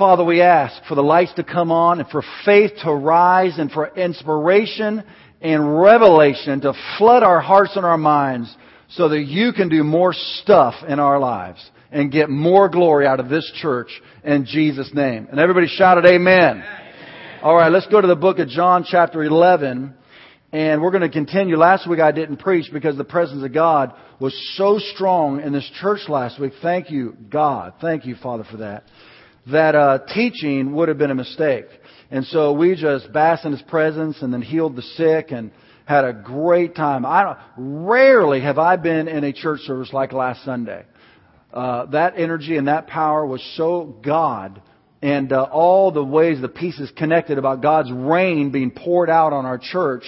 Father, we ask for the lights to come on and for faith to rise and for inspiration and revelation to flood our hearts and our minds so that you can do more stuff in our lives and get more glory out of this church in Jesus' name. And everybody shouted amen. amen. All right, let's go to the book of John chapter 11 and we're going to continue. Last week I didn't preach because the presence of God was so strong in this church last week. Thank you, God. Thank you, Father, for that that uh, teaching would have been a mistake. And so we just basked in His presence and then healed the sick and had a great time. I don't, rarely have I been in a church service like last Sunday. Uh, that energy and that power was so God, and uh, all the ways the pieces connected about God's rain being poured out on our church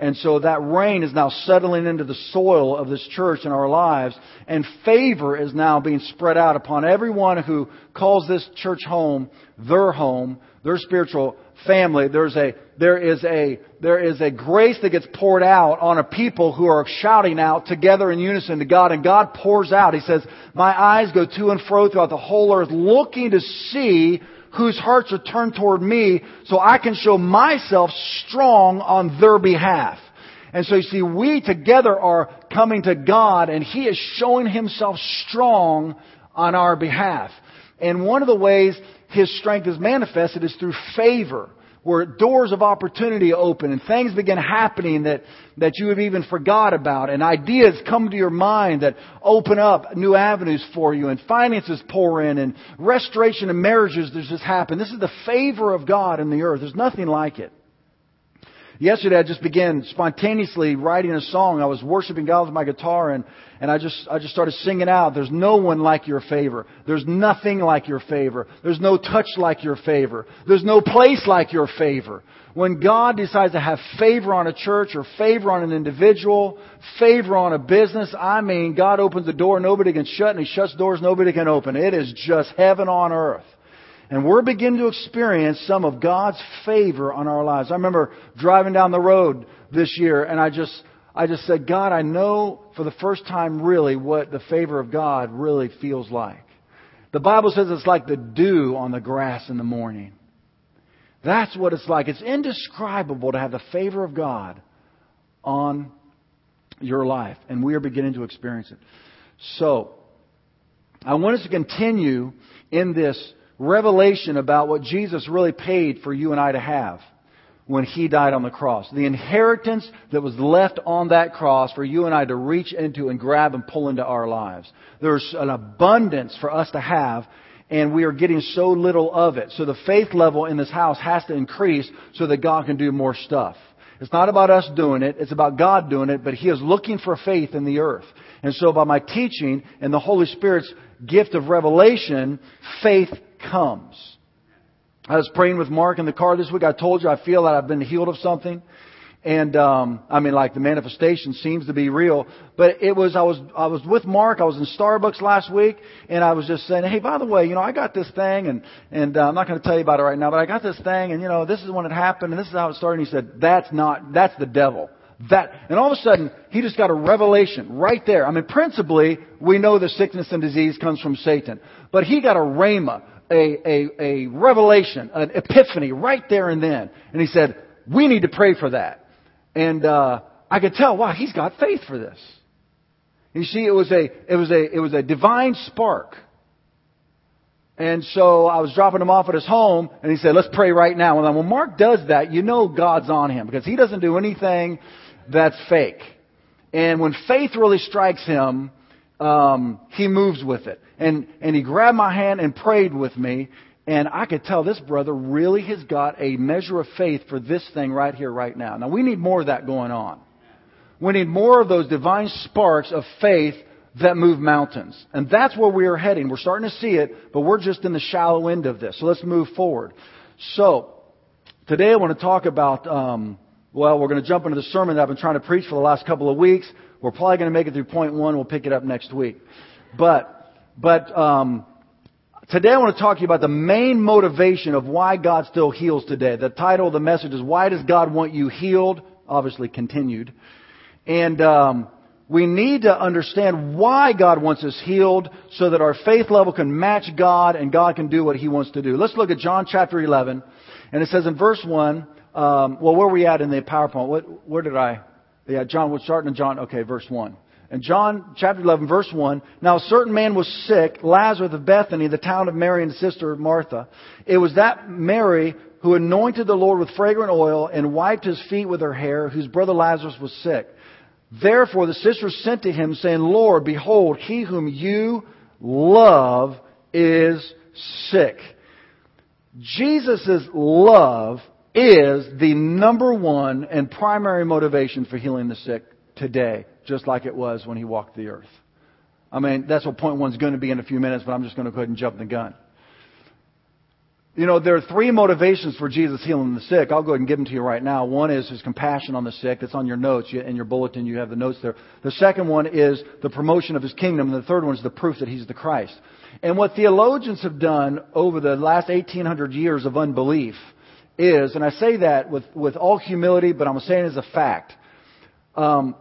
and so that rain is now settling into the soil of this church in our lives, and favor is now being spread out upon everyone who calls this church home their home, their spiritual family. There's a, there is a, there is a grace that gets poured out on a people who are shouting out together in unison to God, and God pours out. He says, My eyes go to and fro throughout the whole earth, looking to see whose hearts are turned toward me so I can show myself strong on their behalf. And so you see, we together are coming to God and He is showing Himself strong on our behalf. And one of the ways His strength is manifested is through favor where doors of opportunity open and things begin happening that, that you have even forgot about and ideas come to your mind that open up new avenues for you and finances pour in and restoration of marriages that just happen. This is the favor of God in the earth. There's nothing like it. Yesterday I just began spontaneously writing a song. I was worshiping God with my guitar and, and I just, I just started singing out. There's no one like your favor. There's nothing like your favor. There's no touch like your favor. There's no place like your favor. When God decides to have favor on a church or favor on an individual, favor on a business, I mean, God opens the door nobody can shut and He shuts doors nobody can open. It is just heaven on earth. And we're beginning to experience some of God's favor on our lives. I remember driving down the road this year and I just, I just said, God, I know for the first time really what the favor of God really feels like. The Bible says it's like the dew on the grass in the morning. That's what it's like. It's indescribable to have the favor of God on your life. And we are beginning to experience it. So, I want us to continue in this revelation about what Jesus really paid for you and I to have when He died on the cross. The inheritance that was left on that cross for you and I to reach into and grab and pull into our lives. There's an abundance for us to have and we are getting so little of it. So the faith level in this house has to increase so that God can do more stuff. It's not about us doing it, it's about God doing it, but He is looking for faith in the earth. And so by my teaching and the Holy Spirit's gift of revelation, faith comes. I was praying with Mark in the car this week. I told you I feel that I've been healed of something. And um, I mean, like the manifestation seems to be real, but it was I was I was with Mark. I was in Starbucks last week, and I was just saying, hey, by the way, you know, I got this thing, and and uh, I'm not going to tell you about it right now, but I got this thing, and you know, this is when it happened, and this is how it started. And he said, that's not that's the devil. That and all of a sudden he just got a revelation right there. I mean, principally we know the sickness and disease comes from Satan, but he got a rhema, a, a, a revelation, an epiphany right there and then. And he said, we need to pray for that. And, uh, I could tell, wow, he's got faith for this. You see, it was a, it was a, it was a divine spark. And so I was dropping him off at his home, and he said, let's pray right now. And then when Mark does that, you know God's on him, because he doesn't do anything that's fake. And when faith really strikes him, um, he moves with it. And, and he grabbed my hand and prayed with me. And I could tell this brother really has got a measure of faith for this thing right here, right now. Now we need more of that going on. We need more of those divine sparks of faith that move mountains. And that's where we are heading. We're starting to see it, but we're just in the shallow end of this. So let's move forward. So, today I want to talk about, um, well, we're going to jump into the sermon that I've been trying to preach for the last couple of weeks. We're probably going to make it through point one. We'll pick it up next week. But, but, um, today I want to talk to you about the main motivation of why God still heals today. The title of the message is Why Does God Want You Healed? Obviously continued. And, um, we need to understand why God wants us healed so that our faith level can match God and God can do what He wants to do. Let's look at John chapter 11. And it says in verse 1, um, well, where are we at in the PowerPoint? What, where did I? Yeah, John, we're starting in John, okay, verse 1. In John chapter 11, verse 1, now a certain man was sick, Lazarus of Bethany, the town of Mary and sister Martha. It was that Mary who anointed the Lord with fragrant oil and wiped his feet with her hair, whose brother Lazarus was sick. Therefore the sisters sent to him, saying, Lord, behold, he whom you love is sick. Jesus' love is the number one and primary motivation for healing the sick today, just like it was when he walked the earth. I mean, that's what point one's going to be in a few minutes, but I'm just going to go ahead and jump the gun. You know, there are three motivations for Jesus healing the sick. I'll go ahead and give them to you right now. One is his compassion on the sick. That's on your notes. In your bulletin, you have the notes there. The second one is the promotion of his kingdom. And the third one is the proof that he's the Christ. And what theologians have done over the last 1800 years of unbelief is, and I say that with, with all humility, but I'm saying it as a fact, um,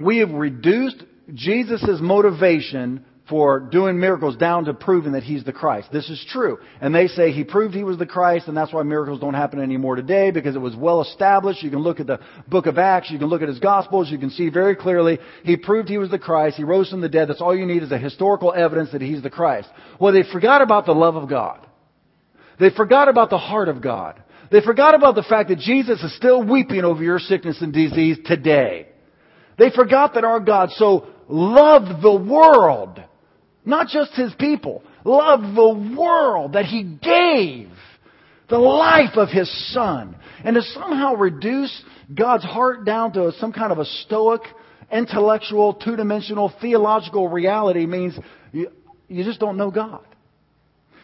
we have reduced Jesus' motivation for doing miracles down to proving that he's the Christ. This is true. And they say he proved he was the Christ and that's why miracles don't happen anymore today because it was well established. You can look at the book of Acts, you can look at his gospels, you can see very clearly he proved he was the Christ, he rose from the dead. That's all you need is a historical evidence that he's the Christ. Well, they forgot about the love of God. They forgot about the heart of God. They forgot about the fact that Jesus is still weeping over your sickness and disease today. They forgot that our God so loved the world, not just His people, loved the world that He gave the life of His Son. And to somehow reduce God's heart down to some kind of a stoic, intellectual, two-dimensional, theological reality means you, you just don't know God.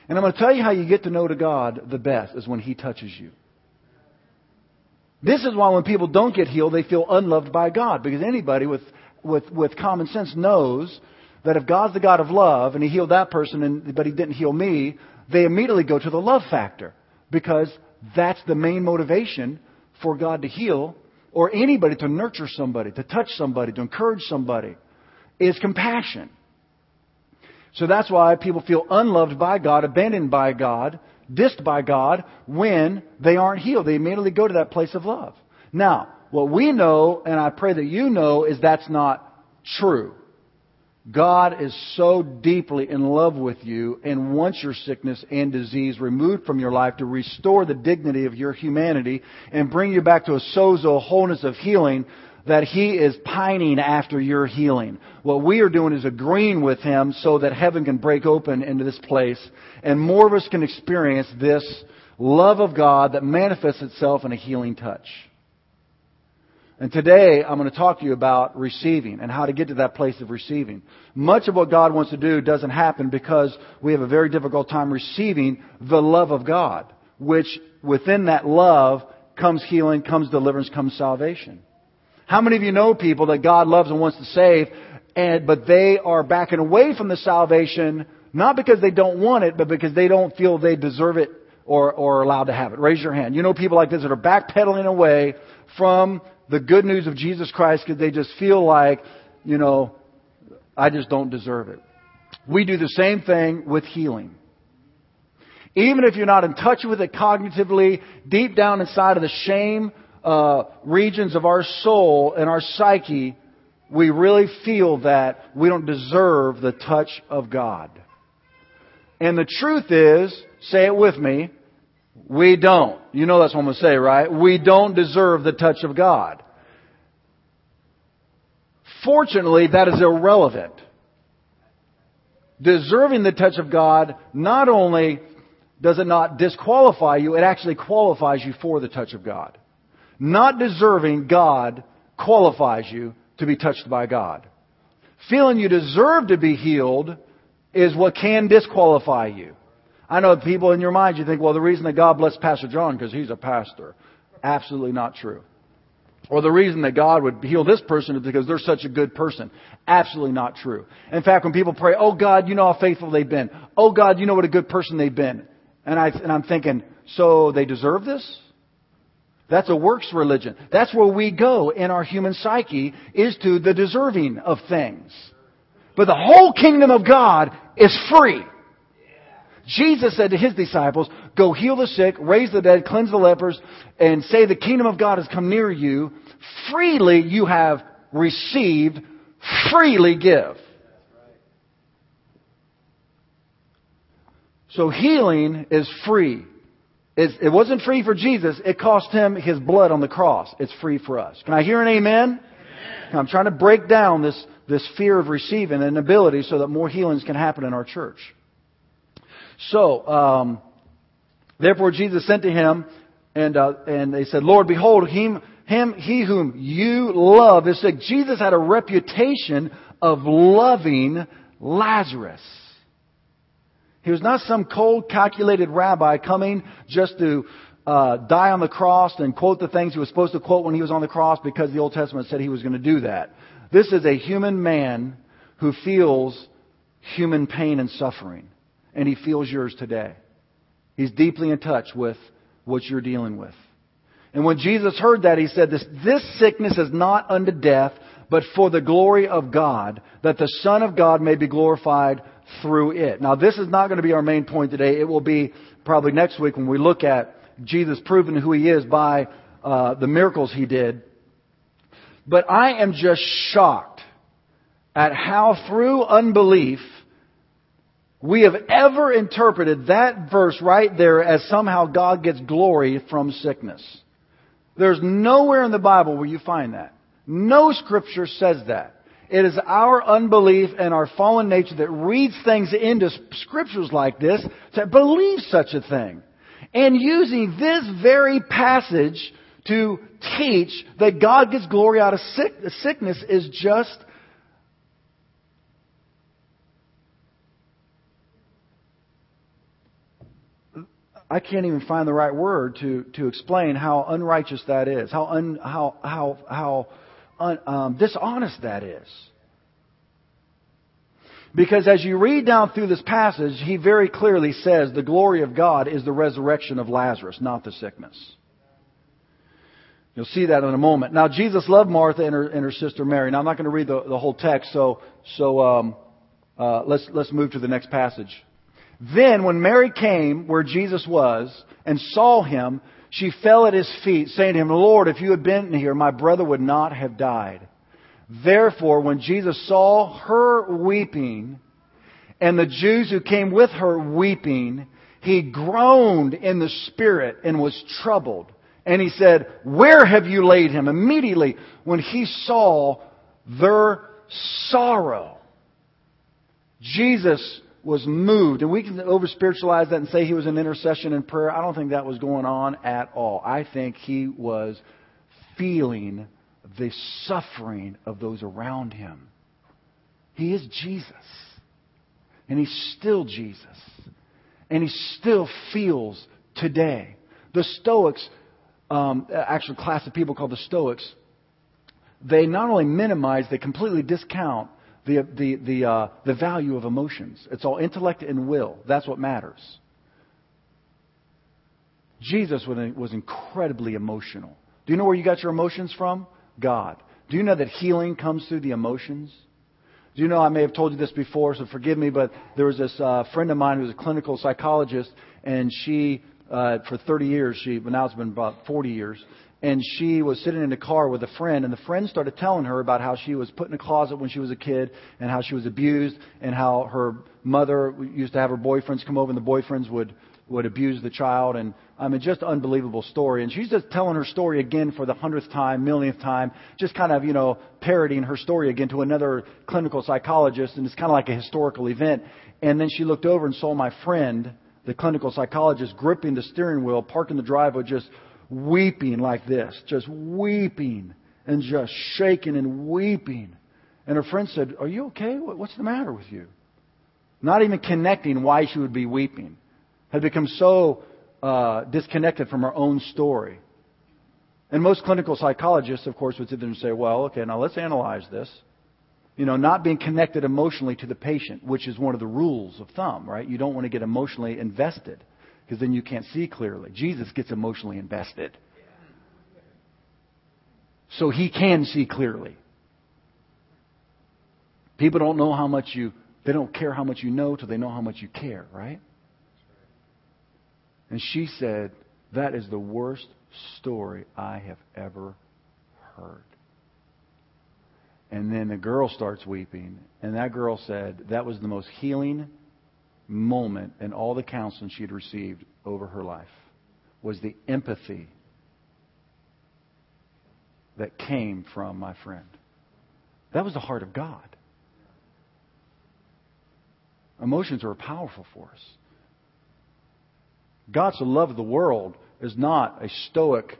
And I'm going to tell you how you get to know to God the best is when He touches you. This is why when people don't get healed, they feel unloved by God. Because anybody with, with, with common sense knows that if God's the God of love and He healed that person, and, but He didn't heal me, they immediately go to the love factor. Because that's the main motivation for God to heal or anybody to nurture somebody, to touch somebody, to encourage somebody, is compassion. So that's why people feel unloved by God, abandoned by God, dissed by God when they aren't healed. They immediately go to that place of love. Now, what we know, and I pray that you know, is that's not true. God is so deeply in love with you and wants your sickness and disease removed from your life to restore the dignity of your humanity and bring you back to a sozo wholeness of healing that He is pining after your healing. What we are doing is agreeing with Him so that heaven can break open into this place and more of us can experience this love of God that manifests itself in a healing touch. And today I'm going to talk to you about receiving and how to get to that place of receiving. Much of what God wants to do doesn't happen because we have a very difficult time receiving the love of God, which within that love comes healing, comes deliverance, comes salvation. How many of you know people that God loves and wants to save, and, but they are backing away from the salvation, not because they don't want it, but because they don't feel they deserve it or, or allowed to have it? Raise your hand. You know people like this that are backpedaling away from the good news of Jesus Christ because they just feel like, you know, I just don't deserve it. We do the same thing with healing. Even if you're not in touch with it cognitively, deep down inside of the shame uh, regions of our soul and our psyche, we really feel that we don't deserve the touch of God. And the truth is, say it with me, we don't. You know that's what I'm going to say, right? We don't deserve the touch of God. Fortunately, that is irrelevant. Deserving the touch of God not only does it not disqualify you, it actually qualifies you for the touch of God not deserving God qualifies you to be touched by God. Feeling you deserve to be healed is what can disqualify you. I know people in your mind, you think, well, the reason that God blessed Pastor John because he's a pastor. Absolutely not true. Or the reason that God would heal this person is because they're such a good person. Absolutely not true. In fact, when people pray, oh God, you know how faithful they've been. Oh God, you know what a good person they've been. And, I, and I'm thinking, so they deserve this? That's a works religion. That's where we go in our human psyche is to the deserving of things. But the whole kingdom of God is free. Jesus said to his disciples, go heal the sick, raise the dead, cleanse the lepers, and say the kingdom of God has come near you. Freely you have received, freely give. So healing is free. It's, it wasn't free for Jesus. It cost him his blood on the cross. It's free for us. Can I hear an amen? amen. I'm trying to break down this, this fear of receiving and ability so that more healings can happen in our church. So, um, therefore Jesus sent to him and, uh, and they said, Lord, behold, him, him, he whom you love is sick. Jesus had a reputation of loving Lazarus. He was not some cold, calculated rabbi coming just to uh, die on the cross and quote the things he was supposed to quote when he was on the cross because the Old Testament said he was going to do that. This is a human man who feels human pain and suffering, and he feels yours today. He's deeply in touch with what you're dealing with. And when Jesus heard that, he said, this, this sickness is not unto death, but for the glory of God, that the Son of God may be glorified through it. Now, this is not going to be our main point today. It will be probably next week when we look at Jesus proving who he is by uh, the miracles he did. But I am just shocked at how through unbelief we have ever interpreted that verse right there as somehow God gets glory from sickness. There's nowhere in the Bible where you find that. No scripture says that. It is our unbelief and our fallen nature that reads things into scriptures like this to believe such a thing. And using this very passage to teach that God gets glory out of sick, sickness is just I can't even find the right word to, to explain how unrighteous that is, how un, how how how um, dishonest that is. Because as you read down through this passage, he very clearly says the glory of God is the resurrection of Lazarus, not the sickness. You'll see that in a moment. Now, Jesus loved Martha and her, and her sister Mary. Now, I'm not going to read the, the whole text, so, so um, uh, let's, let's move to the next passage. Then, when Mary came where Jesus was and saw him, she fell at his feet, saying to him, Lord, if you had been here, my brother would not have died. Therefore, when Jesus saw her weeping, and the Jews who came with her weeping, he groaned in the spirit and was troubled. And he said, Where have you laid him? Immediately, when he saw their sorrow, Jesus was moved. And we can over spiritualize that and say he was in intercession and prayer. I don't think that was going on at all. I think he was feeling the suffering of those around him. He is Jesus. And he's still Jesus. And he still feels today. The Stoics, um, actual class of people called the Stoics, they not only minimize, they completely discount the, the, the, uh, the value of emotions. It's all intellect and will. That's what matters. Jesus was incredibly emotional. Do you know where you got your emotions from? God. Do you know that healing comes through the emotions? Do you know, I may have told you this before, so forgive me, but there was this uh, friend of mine who was a clinical psychologist, and she, uh, for 30 years, she, but now it's been about 40 years, and she was sitting in a car with a friend, and the friend started telling her about how she was put in a closet when she was a kid, and how she was abused, and how her mother used to have her boyfriends come over, and the boyfriends would would abuse the child, and I mean, just unbelievable story. And she's just telling her story again for the hundredth time, millionth time, just kind of, you know, parodying her story again to another clinical psychologist, and it's kind of like a historical event. And then she looked over and saw my friend, the clinical psychologist, gripping the steering wheel, parked in the driveway, just weeping like this, just weeping and just shaking and weeping. And her friend said, Are you okay? What's the matter with you? Not even connecting why she would be weeping had become so uh, disconnected from her own story. And most clinical psychologists, of course, would sit there and say, well, okay, now let's analyze this. You know, not being connected emotionally to the patient, which is one of the rules of thumb, right? You don't want to get emotionally invested because then you can't see clearly. Jesus gets emotionally invested. so he can see clearly. People don't know how much you, they don't care how much you know till they know how much you care, right? And she said, That is the worst story I have ever heard. And then the girl starts weeping, and that girl said that was the most healing moment in all the counseling she had received over her life was the empathy that came from my friend. That was the heart of God. Emotions are a powerful force. God's love of the world is not a stoic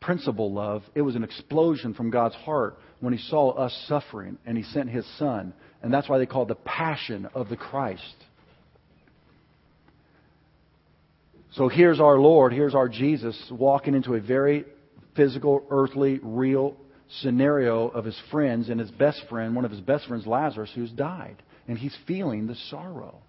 principle love. It was an explosion from God's heart when He saw us suffering and He sent His Son. And that's why they call it the passion of the Christ. So here's our Lord, here's our Jesus walking into a very physical, earthly, real scenario of his friends and his best friend, one of his best friends, Lazarus, who's died. And he's feeling the sorrow.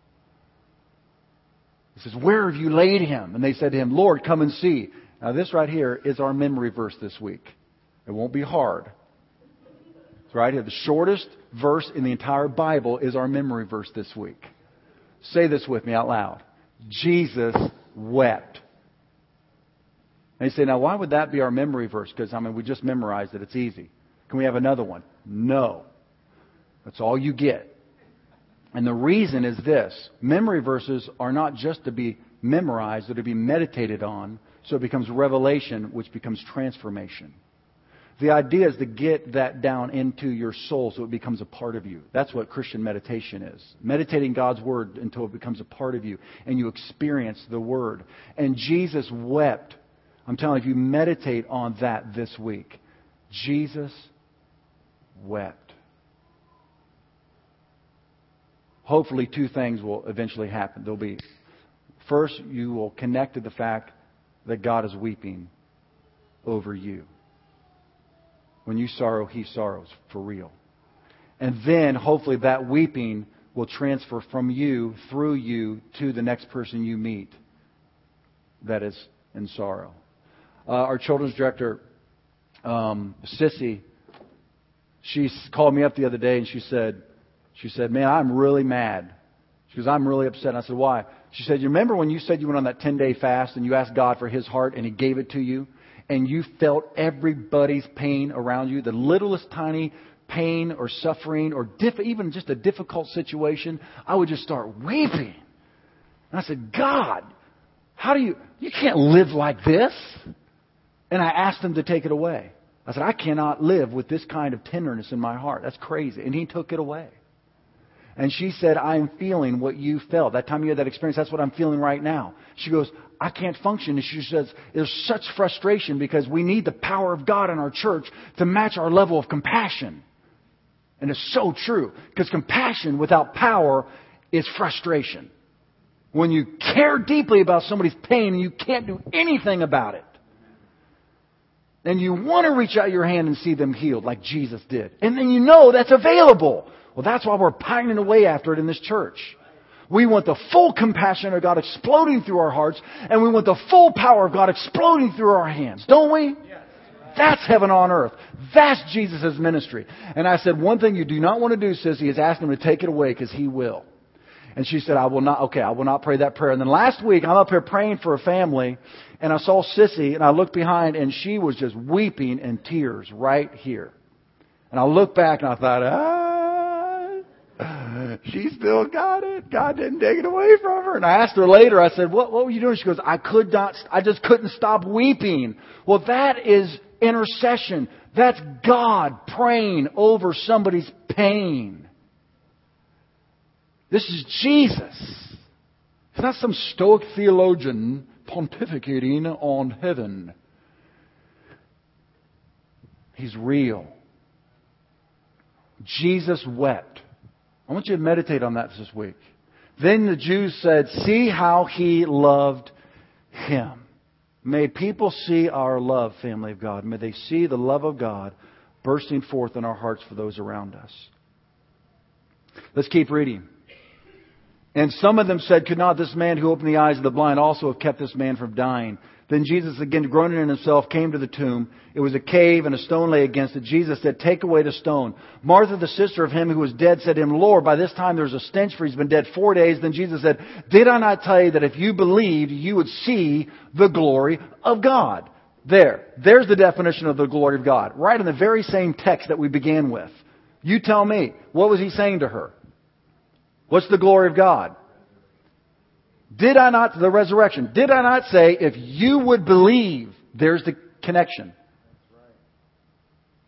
He says, Where have you laid him? And they said to him, Lord, come and see. Now, this right here is our memory verse this week. It won't be hard. It's right here. The shortest verse in the entire Bible is our memory verse this week. Say this with me out loud. Jesus wept. And you say, now why would that be our memory verse? Because, I mean, we just memorized it. It's easy. Can we have another one? No. That's all you get. And the reason is this memory verses are not just to be memorized, they're to be meditated on, so it becomes revelation, which becomes transformation. The idea is to get that down into your soul so it becomes a part of you. That's what Christian meditation is. Meditating God's Word until it becomes a part of you and you experience the Word. And Jesus wept. I'm telling you, if you meditate on that this week, Jesus wept. Hopefully, two things will eventually happen. There'll be, first, you will connect to the fact that God is weeping over you. When you sorrow, He sorrows for real. And then, hopefully, that weeping will transfer from you, through you, to the next person you meet that is in sorrow. Uh, our children's director, um, Sissy, she called me up the other day and she said, she said, man, I'm really mad. She goes, I'm really upset. And I said, why? She said, you remember when you said you went on that 10 day fast and you asked God for His heart and He gave it to you? And you felt everybody's pain around you, the littlest tiny pain or suffering or diff- even just a difficult situation, I would just start weeping. And I said, God, how do you, you can't live like this. And I asked him to take it away. I said, I cannot live with this kind of tenderness in my heart. That's crazy. And he took it away. And she said, I'm feeling what you felt. That time you had that experience, that's what I'm feeling right now. She goes, I can't function. And she says, there's such frustration because we need the power of God in our church to match our level of compassion. And it's so true. Because compassion without power is frustration. When you care deeply about somebody's pain and you can't do anything about it. And you want to reach out your hand and see them healed like Jesus did. And then you know that's available. Well, that's why we're pining away after it in this church. We want the full compassion of God exploding through our hearts, and we want the full power of God exploding through our hands, don't we? That's heaven on earth. That's Jesus' ministry. And I said, one thing you do not want to do, Sissy, is ask him to take it away because he will. And she said, I will not, okay, I will not pray that prayer. And then last week, I'm up here praying for a family, and I saw Sissy, and I looked behind, and she was just weeping in tears right here. And I looked back, and I thought, ah, she still got it. God didn't take it away from her. And I asked her later, I said, what, what were you doing? She goes, I could not, I just couldn't stop weeping. Well, that is intercession. That's God praying over somebody's pain. This is Jesus. It's not some stoic theologian pontificating on heaven. He's real. Jesus wept. I want you to meditate on that this week. Then the Jews said, See how he loved him. May people see our love, family of God. May they see the love of God bursting forth in our hearts for those around us. Let's keep reading. And some of them said, Could not this man who opened the eyes of the blind also have kept this man from dying? Then Jesus, again groaning in himself, came to the tomb. It was a cave, and a stone lay against it. Jesus said, Take away the stone. Martha, the sister of him who was dead, said to him, Lord, by this time there's a stench, for he's been dead four days. Then Jesus said, Did I not tell you that if you believed, you would see the glory of God? There. There's the definition of the glory of God. Right in the very same text that we began with. You tell me. What was he saying to her? What's the glory of God? Did I not, the resurrection, did I not say, if you would believe, there's the connection?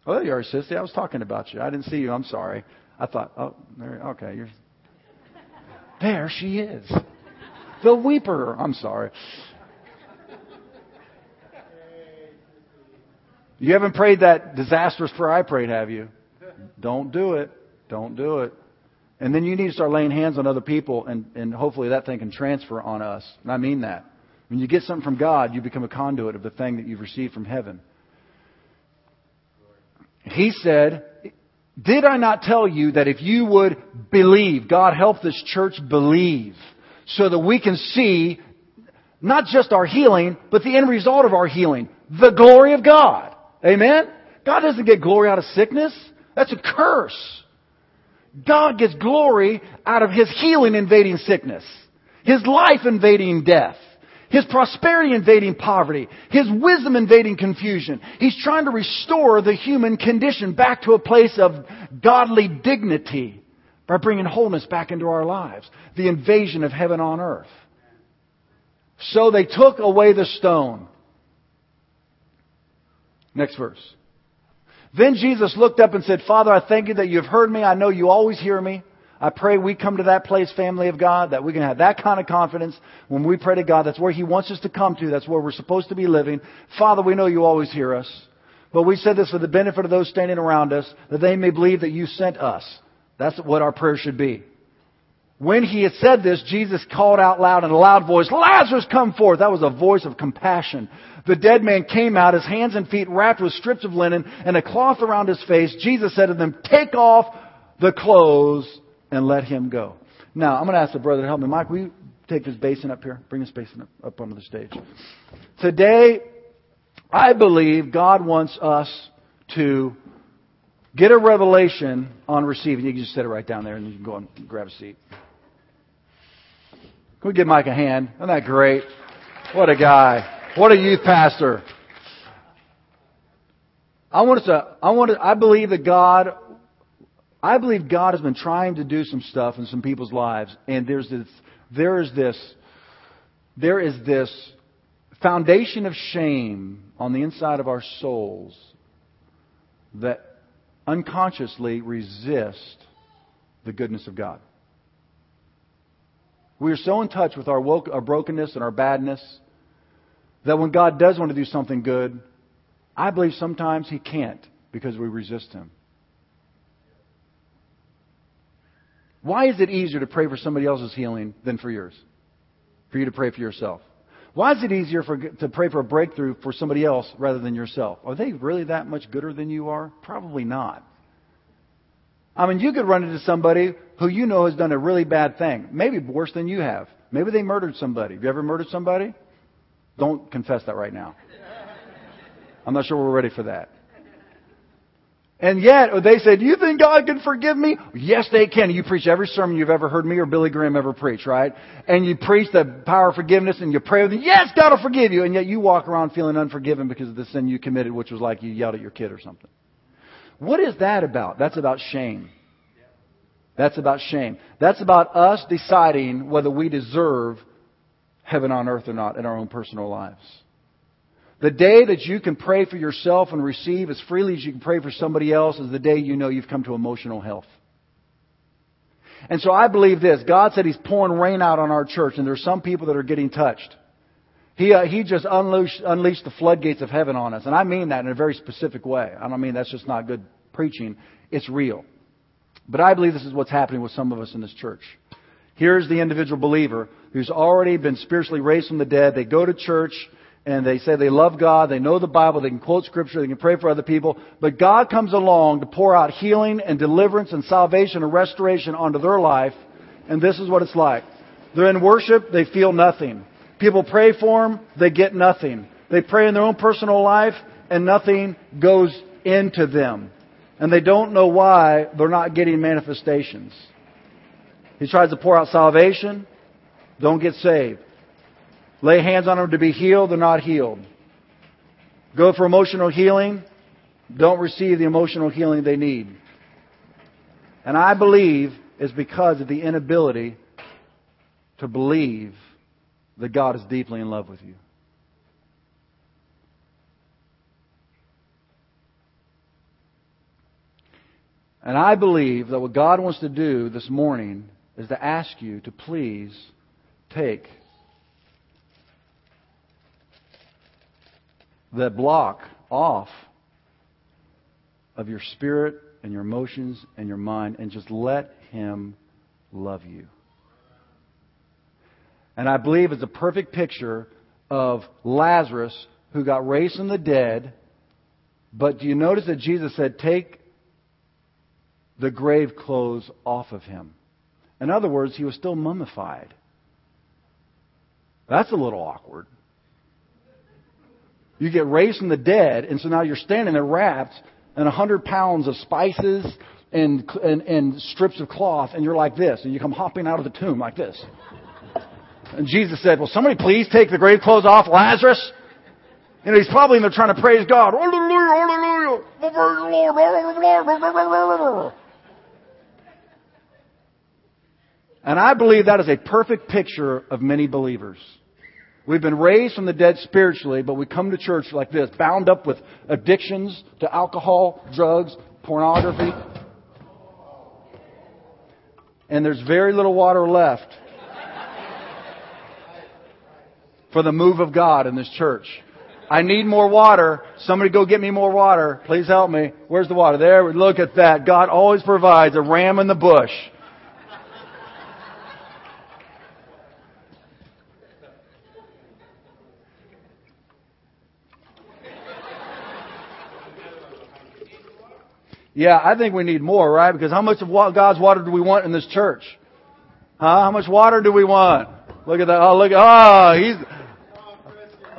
Oh, you are, sissy. I was talking about you. I didn't see you. I'm sorry. I thought, oh, there, okay, you're. There she is. The weeper. I'm sorry. You haven't prayed that disastrous prayer I prayed, have you? Don't do it. Don't do it. And then you need to start laying hands on other people, and, and hopefully that thing can transfer on us. And I mean that. When you get something from God, you become a conduit of the thing that you've received from heaven. He said, Did I not tell you that if you would believe, God help this church believe, so that we can see not just our healing, but the end result of our healing, the glory of God. Amen? God doesn't get glory out of sickness. That's a curse. God gets glory out of His healing invading sickness, His life invading death, His prosperity invading poverty, His wisdom invading confusion. He's trying to restore the human condition back to a place of godly dignity by bringing wholeness back into our lives. The invasion of heaven on earth. So they took away the stone. Next verse. Then Jesus looked up and said, Father, I thank you that you've heard me. I know you always hear me. I pray we come to that place, family of God, that we can have that kind of confidence when we pray to God. That's where He wants us to come to. That's where we're supposed to be living. Father, we know you always hear us. But we said this for the benefit of those standing around us, that they may believe that you sent us. That's what our prayer should be. When he had said this, Jesus called out loud in a loud voice, Lazarus, come forth. That was a voice of compassion. The dead man came out, his hands and feet wrapped with strips of linen and a cloth around his face. Jesus said to them, take off the clothes and let him go. Now, I'm going to ask the brother to help me. Mike, will you take this basin up here? Bring this basin up, up onto the stage. Today, I believe God wants us to get a revelation on receiving. You can just set it right down there and you can go and grab a seat. Can we give Mike a hand? Isn't that great? What a guy. What a youth pastor. I want us to, I want to, I believe that God, I believe God has been trying to do some stuff in some people's lives, and there's this, there is this, there is this foundation of shame on the inside of our souls that unconsciously resist the goodness of God. We are so in touch with our, woke, our brokenness and our badness that when God does want to do something good, I believe sometimes He can't because we resist Him. Why is it easier to pray for somebody else's healing than for yours? For you to pray for yourself? Why is it easier for, to pray for a breakthrough for somebody else rather than yourself? Are they really that much gooder than you are? Probably not. I mean, you could run into somebody who you know has done a really bad thing, maybe worse than you have. Maybe they murdered somebody. Have you ever murdered somebody? Don't confess that right now. I'm not sure we're ready for that. And yet, oh, they said, you think God can forgive me? Yes, they can. You preach every sermon you've ever heard me or Billy Graham ever preach, right? And you preach the power of forgiveness and you pray with them, yes, God will forgive you. And yet you walk around feeling unforgiven because of the sin you committed, which was like you yelled at your kid or something. What is that about? That's about shame. That's about shame. That's about us deciding whether we deserve heaven on earth or not in our own personal lives. The day that you can pray for yourself and receive as freely as you can pray for somebody else is the day you know you've come to emotional health. And so I believe this. God said He's pouring rain out on our church, and there's some people that are getting touched. He, uh, he just unleashed, unleashed the floodgates of heaven on us. And I mean that in a very specific way. I don't mean that's just not good preaching. It's real. But I believe this is what's happening with some of us in this church. Here's the individual believer who's already been spiritually raised from the dead. They go to church and they say they love God, they know the Bible, they can quote scripture, they can pray for other people, but God comes along to pour out healing and deliverance and salvation and restoration onto their life, and this is what it's like. They're in worship, they feel nothing. People pray for them, they get nothing. They pray in their own personal life, and nothing goes into them. And they don't know why they're not getting manifestations. He tries to pour out salvation, don't get saved. Lay hands on them to be healed, they're not healed. Go for emotional healing, don't receive the emotional healing they need. And I believe it's because of the inability to believe that God is deeply in love with you. And I believe that what God wants to do this morning is to ask you to please take the block off of your spirit and your emotions and your mind and just let Him love you. And I believe it's a perfect picture of Lazarus who got raised from the dead. But do you notice that Jesus said, Take the grave clothes off of him? In other words, he was still mummified. That's a little awkward. You get raised from the dead, and so now you're standing there wrapped in a hundred pounds of spices and, and, and strips of cloth, and you're like this, and you come hopping out of the tomb like this. And Jesus said, Will somebody please take the grave clothes off Lazarus? You know, he's probably in there trying to praise God. Hallelujah, hallelujah. And I believe that is a perfect picture of many believers. We've been raised from the dead spiritually, but we come to church like this, bound up with addictions to alcohol, drugs, pornography. And there's very little water left for the move of God in this church. I need more water. Somebody go get me more water. Please help me. Where's the water? There. Look at that. God always provides a ram in the bush. Yeah, I think we need more, right? Because how much of God's water do we want in this church? Huh? How much water do we want? Look at that. Oh, look oh, he's,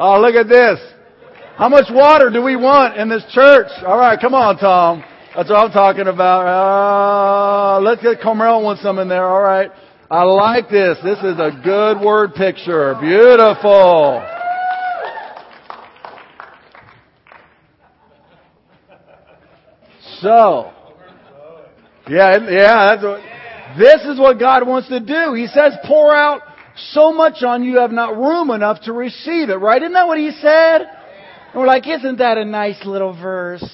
oh, look at this. How much water do we want in this church? All right, come on, Tom. That's what I'm talking about. Uh, let's get Carmel want some in there. All right. I like this. This is a good word picture. Beautiful. So, yeah, yeah, what, this is what God wants to do. He says, pour out so much on you have not room enough to receive it, right? Isn't that what he said? And we're like, isn't that a nice little verse?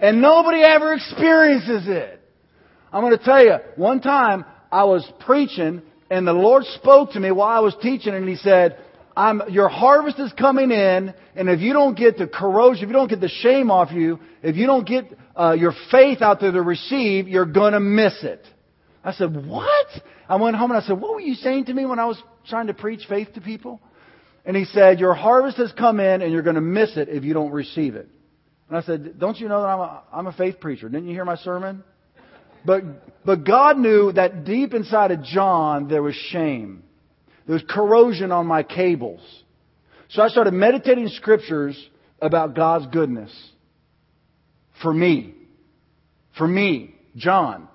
And nobody ever experiences it. I'm going to tell you, one time I was preaching and the Lord spoke to me while I was teaching and he said, I'm, your harvest is coming in, and if you don't get the corrosion, if you don't get the shame off you, if you don't get uh, your faith out there to receive, you're going to miss it. I said, What? I went home and I said, What were you saying to me when I was trying to preach faith to people? And he said, Your harvest has come in, and you're going to miss it if you don't receive it. And I said, Don't you know that I'm a, I'm a faith preacher? Didn't you hear my sermon? But, but God knew that deep inside of John there was shame. There was corrosion on my cables. So I started meditating scriptures about God's goodness. For me. For me, John.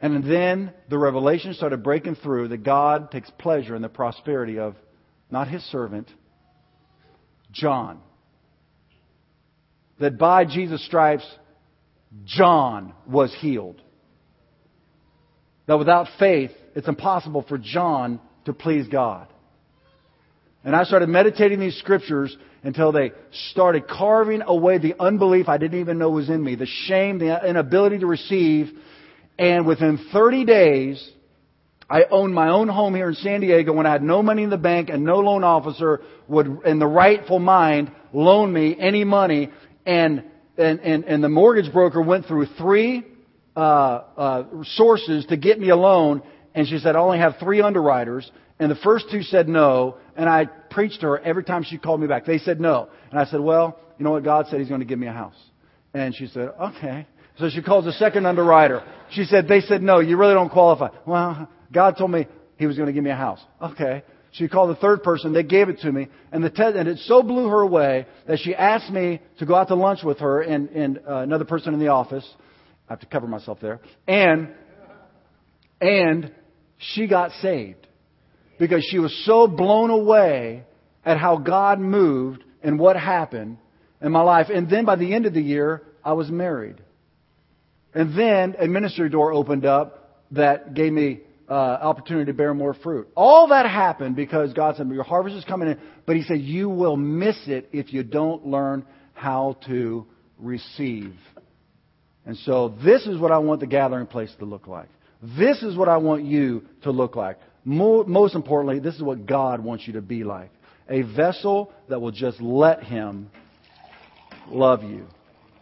And then the revelation started breaking through that God takes pleasure in the prosperity of not his servant, John. That by Jesus' stripes, John was healed that without faith, it's impossible for John to please God. And I started meditating these scriptures until they started carving away the unbelief I didn't even know was in me, the shame, the inability to receive. And within 30 days, I owned my own home here in San Diego when I had no money in the bank and no loan officer would, in the rightful mind, loan me any money. And, and, and, and the mortgage broker went through three uh, uh, sources to get me a loan, and she said, I only have three underwriters. And the first two said no, and I preached to her every time she called me back. They said no. And I said, Well, you know what? God said He's going to give me a house. And she said, Okay. So she calls the second underwriter. She said, they said, no, you really don't qualify. Well, God told me He was going to give me a house. Okay. She called the third person. They gave it to me. And, the te- and it so blew her away that she asked me to go out to lunch with her and, and uh, another person in the office. I have to cover myself there. And, and she got saved because she was so blown away at how God moved and what happened in my life. And then by the end of the year, I was married. And then a ministry door opened up that gave me uh, opportunity to bear more fruit. All that happened because God said, Your harvest is coming in, but He said, You will miss it if you don't learn how to receive. And so, this is what I want the gathering place to look like. This is what I want you to look like. most importantly, this is what God wants you to be like a vessel that will just let Him love you.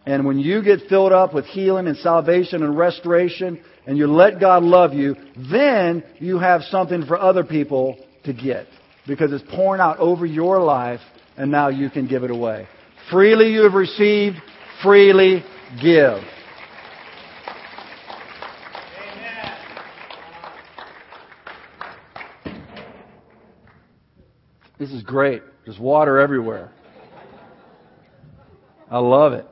And when you get filled up with healing and salvation and restoration, and you let God love you, then you have something for other people to get. Because it's pouring out over your life, and now you can give it away. Freely you have received, freely give. This is great. There's water everywhere. I love it.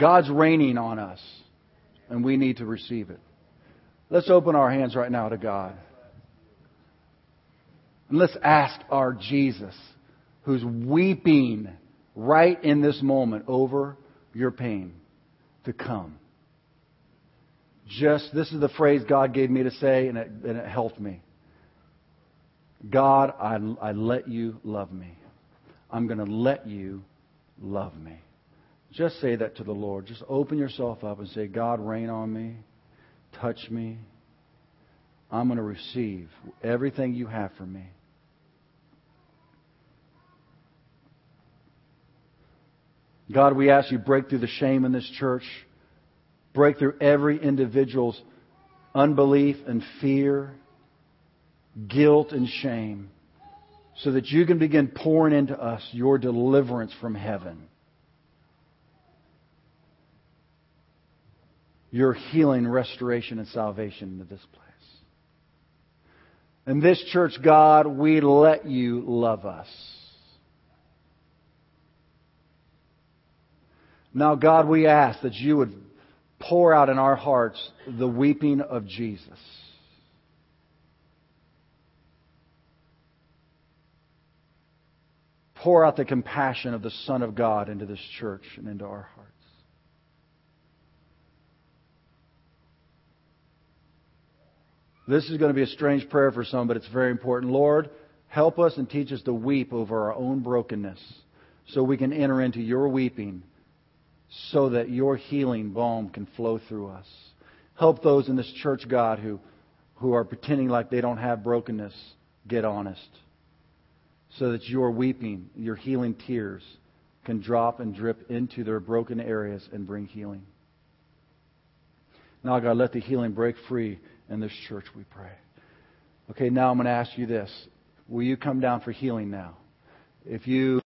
God's raining on us, and we need to receive it. Let's open our hands right now to God. And let's ask our Jesus, who's weeping right in this moment over your pain, to come. Just, this is the phrase God gave me to say, and it, and it helped me. God, I, I let you love me. I'm going to let you love me. Just say that to the Lord. Just open yourself up and say, God, rain on me. Touch me. I'm going to receive everything you have for me. God, we ask you break through the shame in this church. Break through every individual's unbelief and fear guilt, and shame, so that you can begin pouring into us your deliverance from heaven. Your healing, restoration, and salvation into this place. In this church, God, we let you love us. Now, God, we ask that you would pour out in our hearts the weeping of Jesus. pour out the compassion of the Son of God into this church and into our hearts. This is going to be a strange prayer for some, but it's very important. Lord, help us and teach us to weep over our own brokenness so we can enter into your weeping so that your healing balm can flow through us. Help those in this church, God, who, who are pretending like they don't have brokenness, get honest so that your weeping, your healing tears, can drop and drip into their broken areas and bring healing. Now, God, let the healing break free in this church, we pray. Okay, now I'm going to ask you this. Will you come down for healing now? If you